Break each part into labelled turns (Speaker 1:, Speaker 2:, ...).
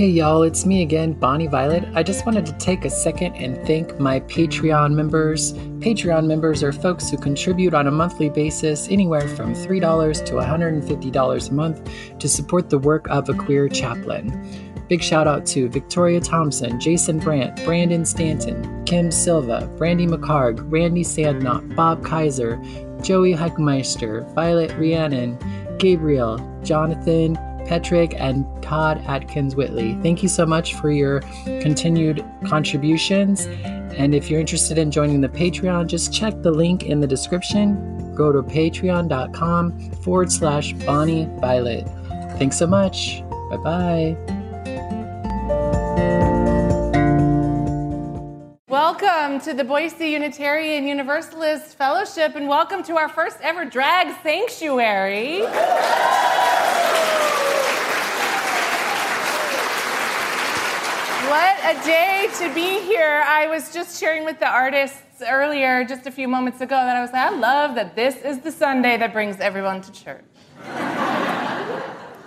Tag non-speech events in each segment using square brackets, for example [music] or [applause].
Speaker 1: Hey y'all, it's me again, Bonnie Violet. I just wanted to take a second and thank my Patreon members. Patreon members are folks who contribute on a monthly basis anywhere from $3 to $150 a month to support the work of a queer chaplain. Big shout out to Victoria Thompson, Jason Brandt, Brandon Stanton, Kim Silva, Brandy McCarg, Randy Sandknot, Bob Kaiser, Joey Heckmeister, Violet Rhiannon, Gabriel, Jonathan, Petrick, and Todd Atkins Whitley. Thank you so much for your continued contributions. And if you're interested in joining the Patreon, just check the link in the description. Go to patreon.com forward slash Bonnie Violet. Thanks so much. Bye bye.
Speaker 2: Welcome to the Boise Unitarian Universalist Fellowship, and welcome to our first ever drag sanctuary. What a day to be here. I was just sharing with the artists earlier, just a few moments ago, that I was like, I love that this is the Sunday that brings everyone to church.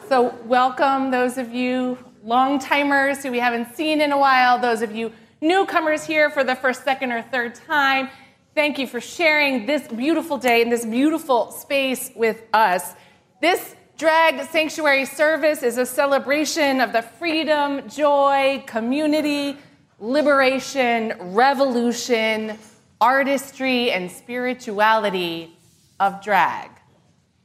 Speaker 2: so, welcome those of you long timers who we haven't seen in a while, those of you newcomers here for the first, second, or third time. Thank you for sharing this beautiful day in this beautiful space with us. This Drag Sanctuary Service is a celebration of the freedom, joy, community, liberation, revolution, artistry, and spirituality of drag.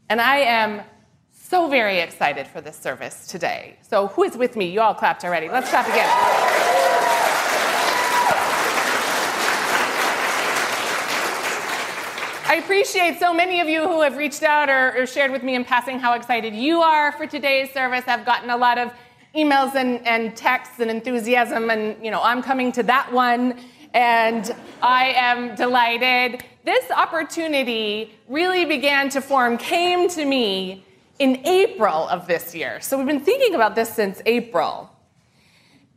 Speaker 2: And I am so very excited for this service today. So, who is with me? You all clapped already. Let's clap again. I appreciate so many of you who have reached out or, or, shared with me in passing how excited you are for today's service. I've gotten a lot of emails and, and texts and enthusiasm, and you know, I'm coming to that one, and I am delighted. This opportunity really began to form, came to me in April of this year. So we've been thinking about this since April.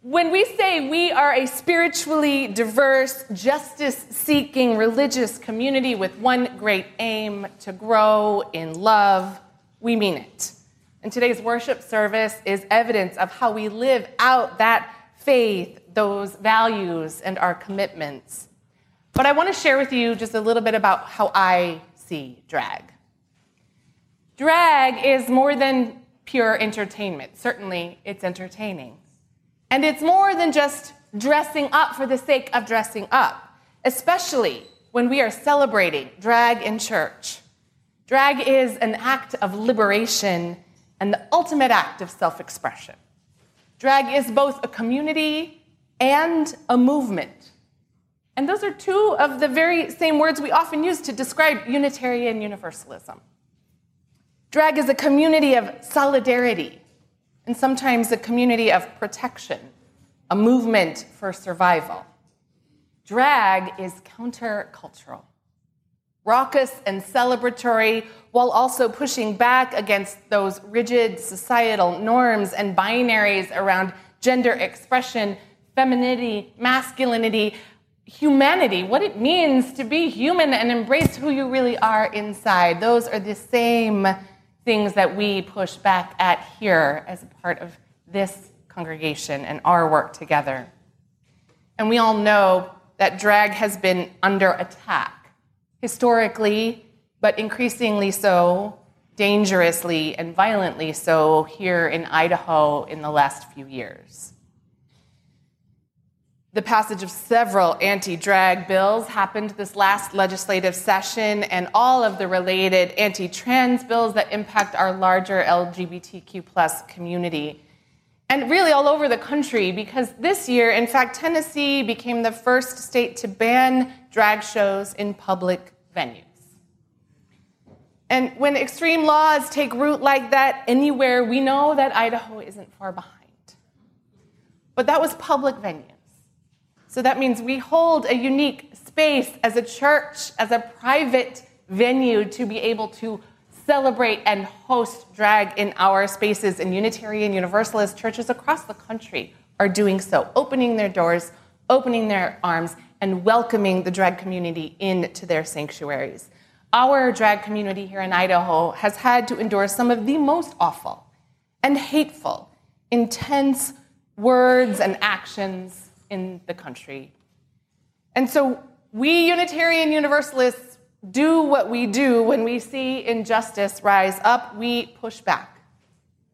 Speaker 2: When we say we are a spiritually diverse, justice seeking religious community with one great aim to grow in love, we mean it. And today's worship service is evidence of how we live out that faith, those values, and our commitments. But I want to share with you just a little bit about how I see drag. Drag is more than pure entertainment. Certainly, it's entertaining. And it's more than just dressing up for the sake of dressing up, especially when we are celebrating drag in church. Drag is an act of liberation and the ultimate act of self expression. Drag is both a community and a movement. And those are two of the very same words we often use to describe Unitarian Universalism. Drag is a community of solidarity and sometimes a community of protection, a movement for survival. Drag is countercultural, raucous and celebratory, while also pushing back against those rigid societal norms and binaries around gender expression, femininity, masculinity, humanity, what it means to be human and embrace who you really are inside. Those are the same things that we push back at here as a part of this congregation and our work together. And we all know that drag has been under attack, historically, but increasingly so, dangerously and violently so here in Idaho in the last few years. The passage of several anti drag bills happened this last legislative session, and all of the related anti trans bills that impact our larger LGBTQ plus community. And really all over the country, because this year, in fact, Tennessee became the first state to ban drag shows in public venues. And when extreme laws take root like that anywhere, we know that Idaho isn't far behind. But that was public venues. So that means we hold a unique space as a church, as a private venue to be able to celebrate and host drag in our spaces. And Unitarian Universalist churches across the country are doing so, opening their doors, opening their arms, and welcoming the drag community into their sanctuaries. Our drag community here in Idaho has had to endure some of the most awful and hateful, intense words and actions in the country. And so we Unitarian Universalists do what we do when we see injustice rise up. We push back.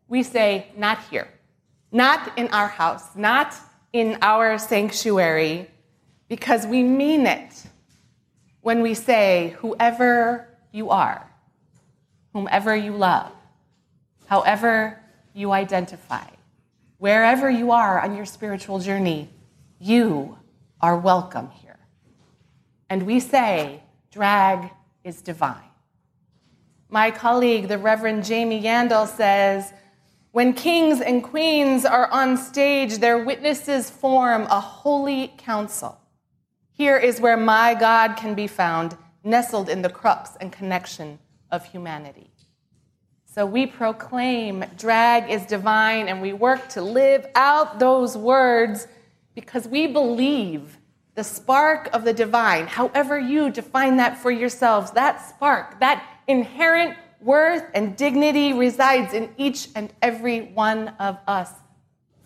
Speaker 2: We say, not here, not in our house, not in our sanctuary, because we mean it when we say, whoever you are, whomever you love, however you identify, wherever you are on your spiritual journey, you are welcome here. And we say, drag is divine. My colleague, the Reverend Jamie Yandel, says, when kings and queens are on stage, their witnesses form a holy council. Here is where my God can be found, nestled in the crux and connection of humanity. So we proclaim drag is divine and we work to live out those words because we believe the spark of the divine, however you define that for yourselves, that spark, that inherent worth and dignity resides in each and every one of us.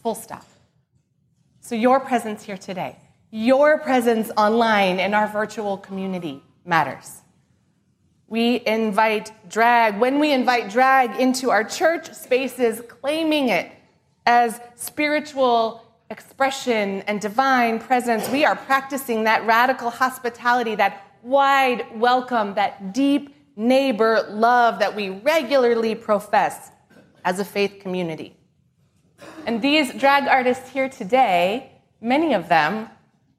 Speaker 2: Full stop. So, your presence here today, your presence online in our virtual community matters. We invite drag, when we invite drag into our church spaces, claiming it as spiritual expression and divine presence, we are practicing that radical hospitality, that wide welcome, that deep neighbor love that we regularly profess as a faith community. And these drag artists here today, many of them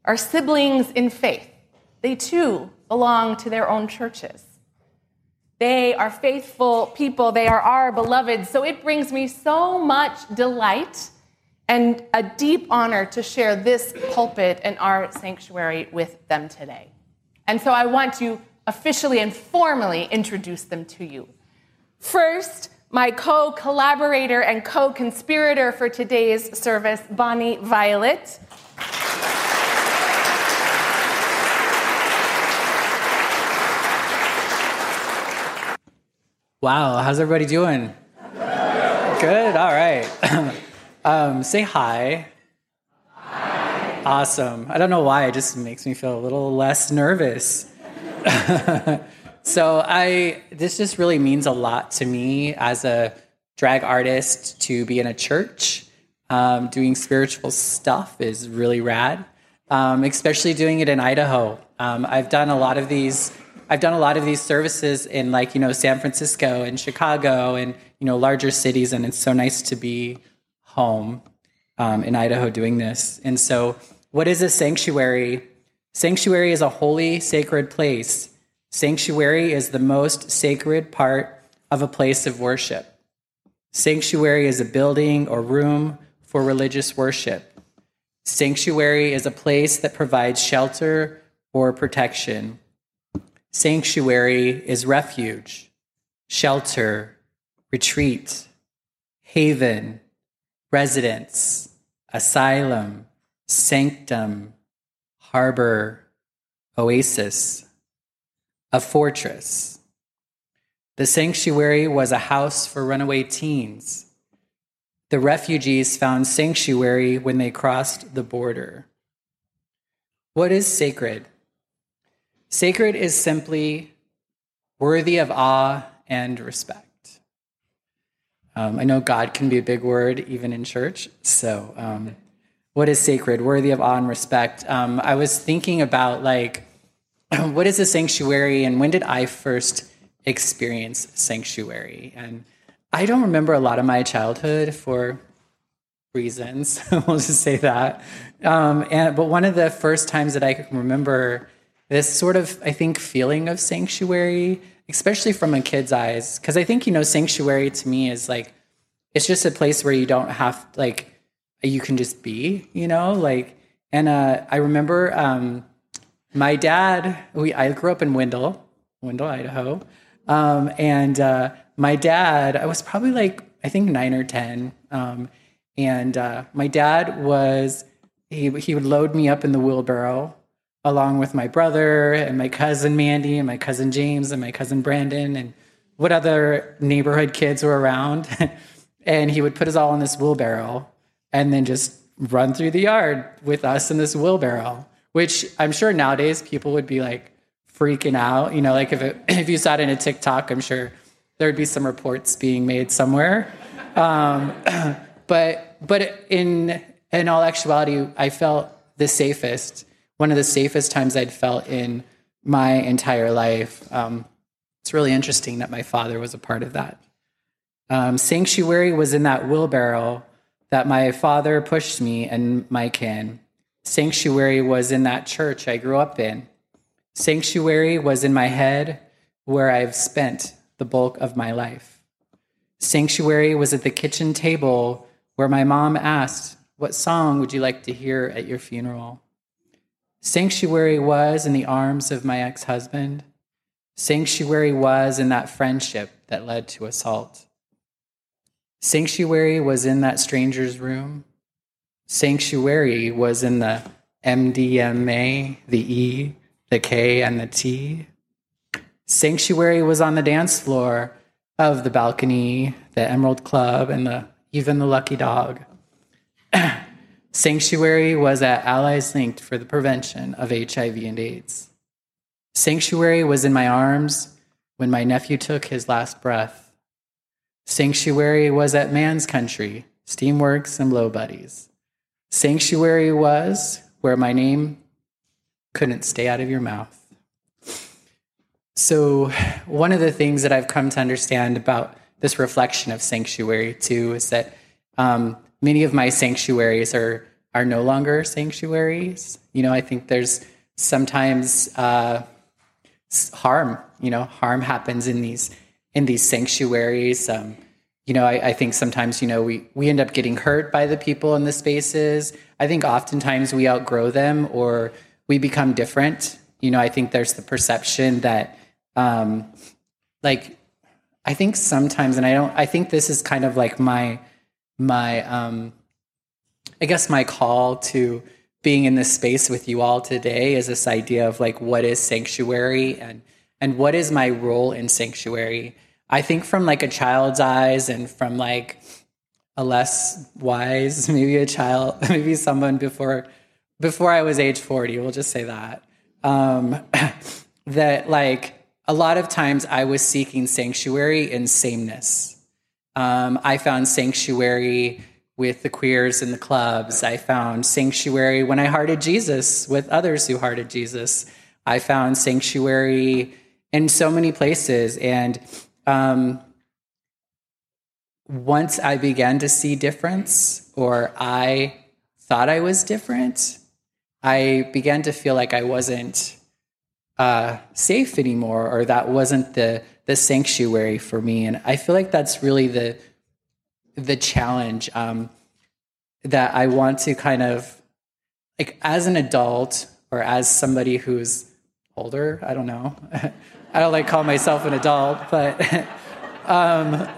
Speaker 2: are siblings in faith. They too belong to their own churches. They are faithful people. They are our beloved. So it brings me so much delight and a deep honor to share this pulpit and our sanctuary with them today. And so I want to officially and formally introduce them to you. First, my co collaborator and co conspirator for today's service, Bonnie Violet.
Speaker 1: Wow, how's everybody doing? Good, all right. [clears throat] um, say hi.
Speaker 2: Hi.
Speaker 1: Awesome. I don't know why, it just makes me feel a little less nervous. [laughs] so I this just really means a lot to me as a drag artist to be in a church. Um, doing spiritual stuff is really rad, um, especially doing it in Idaho. Um, I've done a lot of these. I've done a lot of these services in like you know San Francisco and Chicago and you know larger cities, and it's so nice to be home um, in Idaho doing this. And so, what is a sanctuary? Sanctuary is a holy, sacred place. Sanctuary is the most sacred part of a place of worship. Sanctuary is a building or room for religious worship. Sanctuary is a place that provides shelter or protection. Sanctuary is refuge, shelter, retreat, haven, residence, asylum, sanctum, harbor, oasis, a fortress. The sanctuary was a house for runaway teens. The refugees found sanctuary when they crossed the border. What is sacred? Sacred is simply worthy of awe and respect. Um, I know God can be a big word even in church, so um, what is sacred, worthy of awe and respect. Um, I was thinking about like, [clears throat] what is a sanctuary, and when did I first experience sanctuary? And I don't remember a lot of my childhood for reasons. [laughs] we'll just say that. Um, and but one of the first times that I can remember this sort of, I think, feeling of sanctuary, especially from a kid's eyes, because I think you know, sanctuary to me is like, it's just a place where you don't have like you can just be, you know, like, and uh, I remember um, my dad, we, I grew up in Wendell, Wendell, Idaho. Um, and uh, my dad, I was probably like, I think nine or 10. Um, and uh, my dad was, he, he would load me up in the wheelbarrow along with my brother and my cousin Mandy and my cousin James and my cousin Brandon and what other neighborhood kids were around. [laughs] and he would put us all in this wheelbarrow and then just run through the yard with us in this wheelbarrow, which I'm sure nowadays people would be like freaking out. You know, like if, it, [clears throat] if you saw it in a TikTok, I'm sure there'd be some reports being made somewhere. Um, [clears throat] but but in in all actuality, I felt the safest. One of the safest times I'd felt in my entire life. Um, it's really interesting that my father was a part of that. Um, sanctuary was in that wheelbarrow that my father pushed me and Mike in. Sanctuary was in that church I grew up in. Sanctuary was in my head where I've spent the bulk of my life. Sanctuary was at the kitchen table where my mom asked, What song would you like to hear at your funeral? Sanctuary was in the arms of my ex husband. Sanctuary was in that friendship that led to assault. Sanctuary was in that stranger's room. Sanctuary was in the MDMA, the E, the K, and the T. Sanctuary was on the dance floor of the balcony, the Emerald Club, and the, even the Lucky Dog. [clears throat] Sanctuary was at Allies Linked for the prevention of HIV and AIDS. Sanctuary was in my arms when my nephew took his last breath. Sanctuary was at Man's Country, Steamworks, and Blow Buddies. Sanctuary was where my name couldn't stay out of your mouth. So, one of the things that I've come to understand about this reflection of sanctuary too is that um, many of my sanctuaries are are no longer sanctuaries. You know, I think there's sometimes uh, harm. You know, harm happens in these in these sanctuaries. Um, you know, I, I, think sometimes, you know, we, we end up getting hurt by the people in the spaces. I think oftentimes we outgrow them or we become different. You know, I think there's the perception that, um, like, I think sometimes, and I don't, I think this is kind of like my, my, um, I guess my call to being in this space with you all today is this idea of like, what is sanctuary and, and what is my role in sanctuary? I think from like a child's eyes and from like a less wise, [laughs] maybe a child, [laughs] maybe someone before before I was age 40, we'll just say that. Um, [clears throat] that like a lot of times I was seeking sanctuary in sameness. Um, I found sanctuary with the queers in the clubs. I found sanctuary when I hearted Jesus with others who hearted Jesus. I found sanctuary in so many places. And um, once I began to see difference, or I thought I was different, I began to feel like I wasn't uh, safe anymore, or that wasn't the the sanctuary for me. And I feel like that's really the the challenge um, that I want to kind of like as an adult or as somebody who's older. I don't know. [laughs] I don't like call myself an adult, but [laughs] um,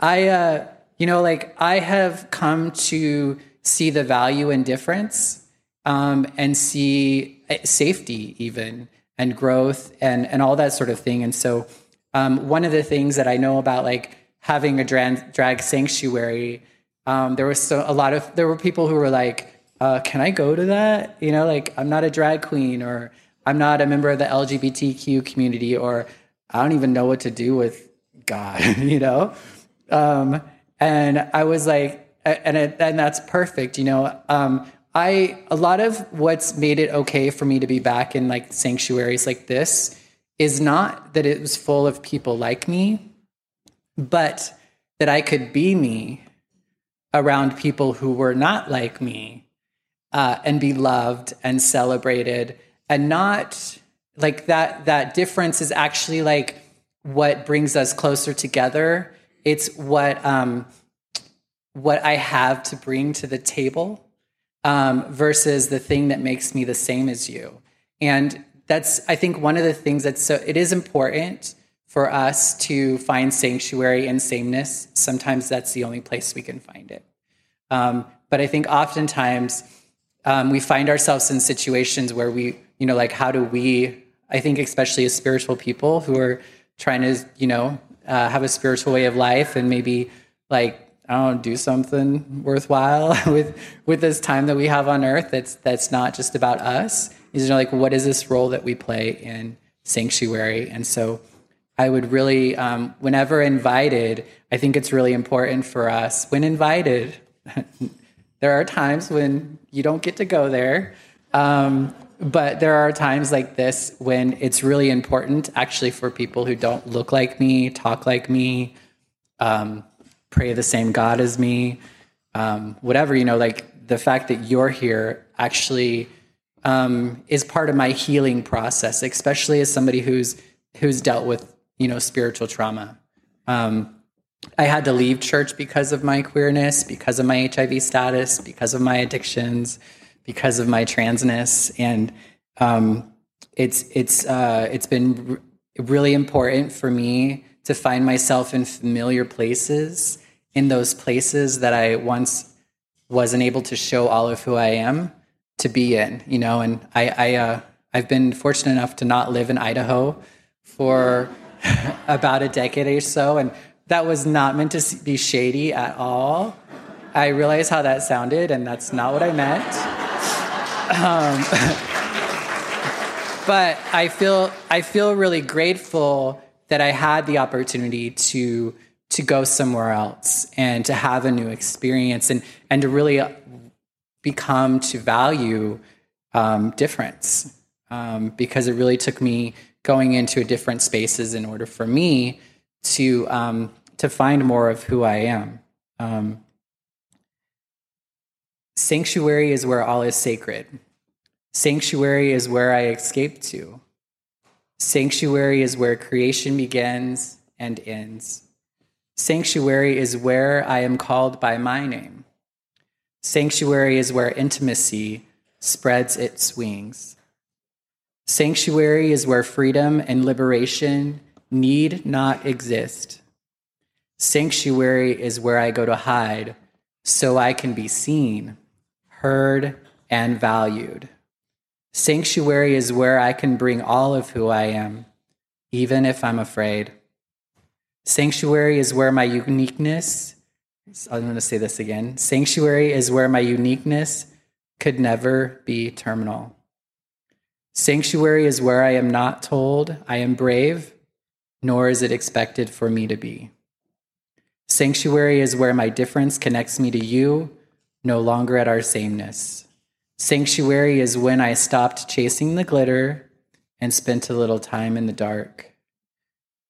Speaker 1: I, uh, you know, like I have come to see the value in difference um, and see eh, safety even and growth and and all that sort of thing. And so, um, one of the things that I know about like having a drag, drag sanctuary, um, there was so, a lot of there were people who were like, uh, "Can I go to that?" You know, like I'm not a drag queen or I'm not a member of the LGBTQ community, or I don't even know what to do with God, [laughs] you know? Um, and I was like, and it, and that's perfect, you know. Um, I a lot of what's made it okay for me to be back in like sanctuaries like this is not that it was full of people like me, but that I could be me around people who were not like me uh, and be loved and celebrated and not like that that difference is actually like what brings us closer together. It's what um what i have to bring to the table um versus the thing that makes me the same as you. And that's i think one of the things that's so it is important for us to find sanctuary in sameness sometimes that's the only place we can find it um, but i think oftentimes um, we find ourselves in situations where we you know, like how do we, I think, especially as spiritual people who are trying to, you know, uh, have a spiritual way of life and maybe like I don't know, do something worthwhile [laughs] with with this time that we have on earth that's that's not just about us. Is like what is this role that we play in sanctuary? And so I would really, um, whenever invited, I think it's really important for us when invited. [laughs] there are times when you don't get to go there. Um, but there are times like this when it's really important actually for people who don't look like me, talk like me, um, pray the same God as me, um, whatever, you know, like the fact that you're here actually um, is part of my healing process, especially as somebody who's who's dealt with you know spiritual trauma. Um, I had to leave church because of my queerness, because of my HIV status, because of my addictions, because of my transness, and um, it's it's uh, it's been r- really important for me to find myself in familiar places in those places that I once wasn't able to show all of who I am to be in, you know, and I, I uh, I've been fortunate enough to not live in Idaho for [laughs] about a decade or so, and that was not meant to be shady at all. I realize how that sounded, and that's not what I meant. Um, [laughs] but I feel I feel really grateful that I had the opportunity to to go somewhere else and to have a new experience and and to really become to value um, difference um, because it really took me going into different spaces in order for me to um, to find more of who I am. Um, sanctuary is where all is sacred. Sanctuary is where I escape to. Sanctuary is where creation begins and ends. Sanctuary is where I am called by my name. Sanctuary is where intimacy spreads its wings. Sanctuary is where freedom and liberation need not exist. Sanctuary is where I go to hide so I can be seen, heard, and valued. Sanctuary is where I can bring all of who I am, even if I'm afraid. Sanctuary is where my uniqueness, I'm going to say this again. Sanctuary is where my uniqueness could never be terminal. Sanctuary is where I am not told I am brave, nor is it expected for me to be. Sanctuary is where my difference connects me to you, no longer at our sameness. Sanctuary is when I stopped chasing the glitter and spent a little time in the dark.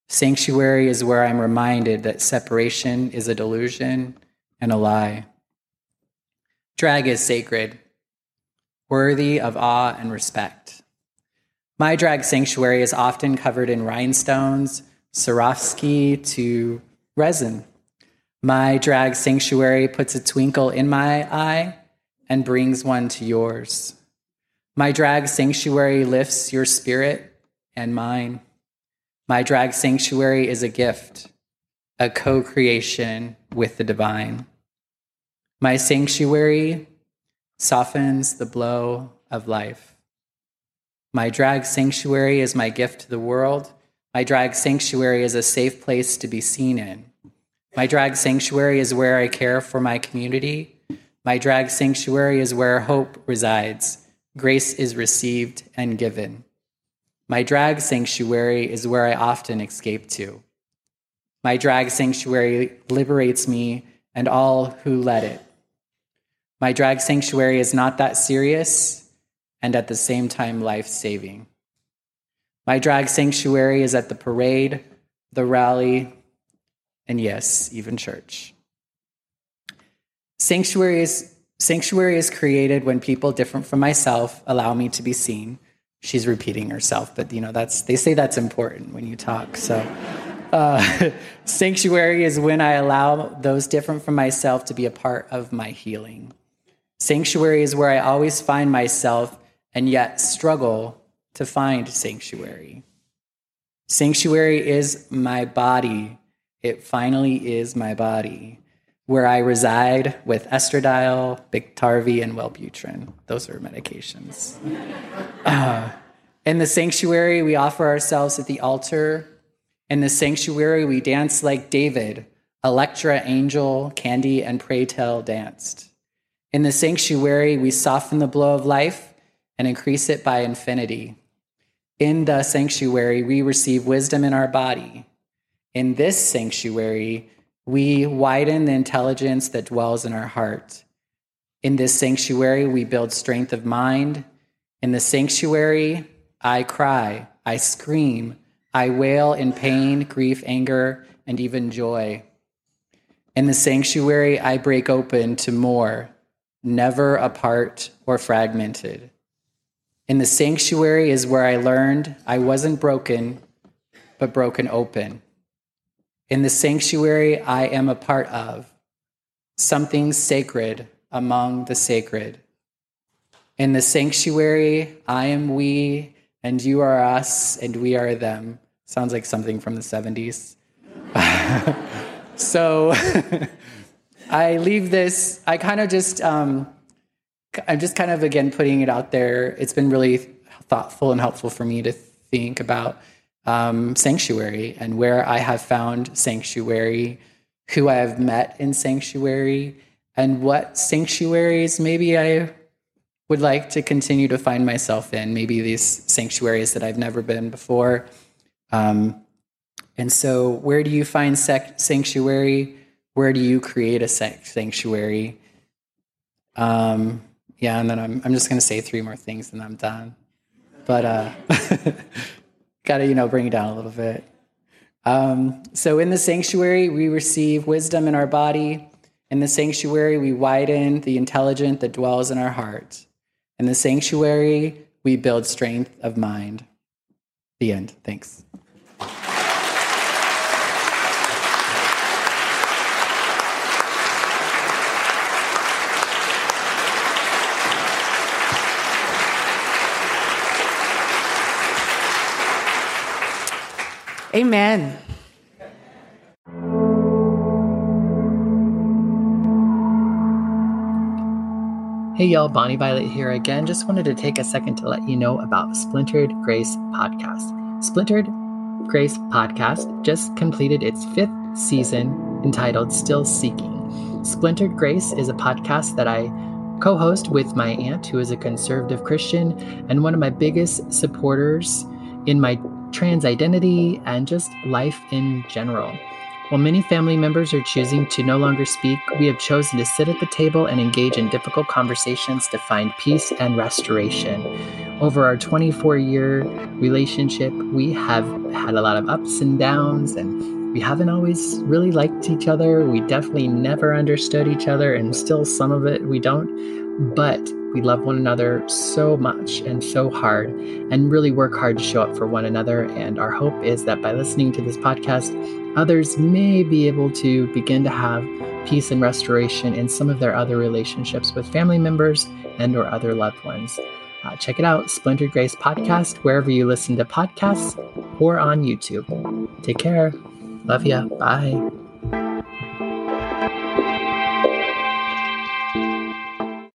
Speaker 1: Sanctuary is where I'm reminded that separation is a delusion and a lie. Drag is sacred, worthy of awe and respect. My drag sanctuary is often covered in rhinestones, Swarovski to resin. My drag sanctuary puts a twinkle in my eye and brings one to yours. My drag sanctuary lifts your spirit and mine. My drag sanctuary is a gift, a co creation with the divine. My sanctuary softens the blow of life. My drag sanctuary is my gift to the world. My drag sanctuary is a safe place to be seen in. My drag sanctuary is where I care for my community. My drag sanctuary is where hope resides. Grace is received and given. My drag sanctuary is where I often escape to. My drag sanctuary liberates me and all who let it. My drag sanctuary is not that serious and at the same time life saving. My drag sanctuary is at the parade, the rally, and yes, even church. Sanctuary is, sanctuary is created when people different from myself allow me to be seen she's repeating herself, but you know that's they say that's important when you talk. So uh, [laughs] sanctuary is when I allow those different from myself to be a part of my healing. Sanctuary is where I always find myself and yet struggle to find sanctuary. Sanctuary is my body. It finally is my body, where I reside with estradiol, Biktarvy, and Wellbutrin. Those are medications. [laughs] Uh, in the sanctuary, we offer ourselves at the altar. In the sanctuary, we dance like David Elektra, Angel, Candy, and Pray Tell danced. In the sanctuary, we soften the blow of life and increase it by infinity. In the sanctuary, we receive wisdom in our body. In this sanctuary, we widen the intelligence that dwells in our heart. In this sanctuary, we build strength of mind. In the sanctuary, I cry, I scream, I wail in pain, grief, anger, and even joy. In the sanctuary, I break open to more, never apart or fragmented. In the sanctuary is where I learned I wasn't broken, but broken open. In the sanctuary, I am a part of something sacred among the sacred. In the sanctuary, I am we, and you are us, and we are them. Sounds like something from the 70s. [laughs] so [laughs] I leave this, I kind of just, um, I'm just kind of again putting it out there. It's been really thoughtful and helpful for me to think about um, sanctuary and where I have found sanctuary, who I have met in sanctuary, and what sanctuaries maybe I would like to continue to find myself in. Maybe these sanctuaries that I've never been before. Um, and so, where do you find sec- sanctuary? Where do you create a sanctuary? Um, yeah, and then I'm, I'm just going to say three more things and I'm done. But uh, [laughs] got to, you know, bring it down a little bit. Um, so in the sanctuary, we receive wisdom in our body. In the sanctuary, we widen the intelligent that dwells in our heart. In the sanctuary, we build strength of mind. The end. Thanks.
Speaker 2: Amen.
Speaker 1: Hey y'all, Bonnie Violet here again. Just wanted to take a second to let you know about Splintered Grace Podcast. Splintered Grace Podcast just completed its fifth season entitled Still Seeking. Splintered Grace is a podcast that I co host with my aunt, who is a conservative Christian and one of my biggest supporters in my trans identity, and just life in general. While many family members are choosing to no longer speak, we have chosen to sit at the table and engage in difficult conversations to find peace and restoration. Over our 24 year relationship, we have had a lot of ups and downs, and we haven't always really liked each other. We definitely never understood each other, and still some of it we don't. But we love one another so much and so hard and really work hard to show up for one another. And our hope is that by listening to this podcast, others may be able to begin to have peace and restoration in some of their other relationships with family members and or other loved ones. Uh, check it out, Splintered Grace Podcast, wherever you listen to podcasts or on YouTube. Take care. Love ya. Bye.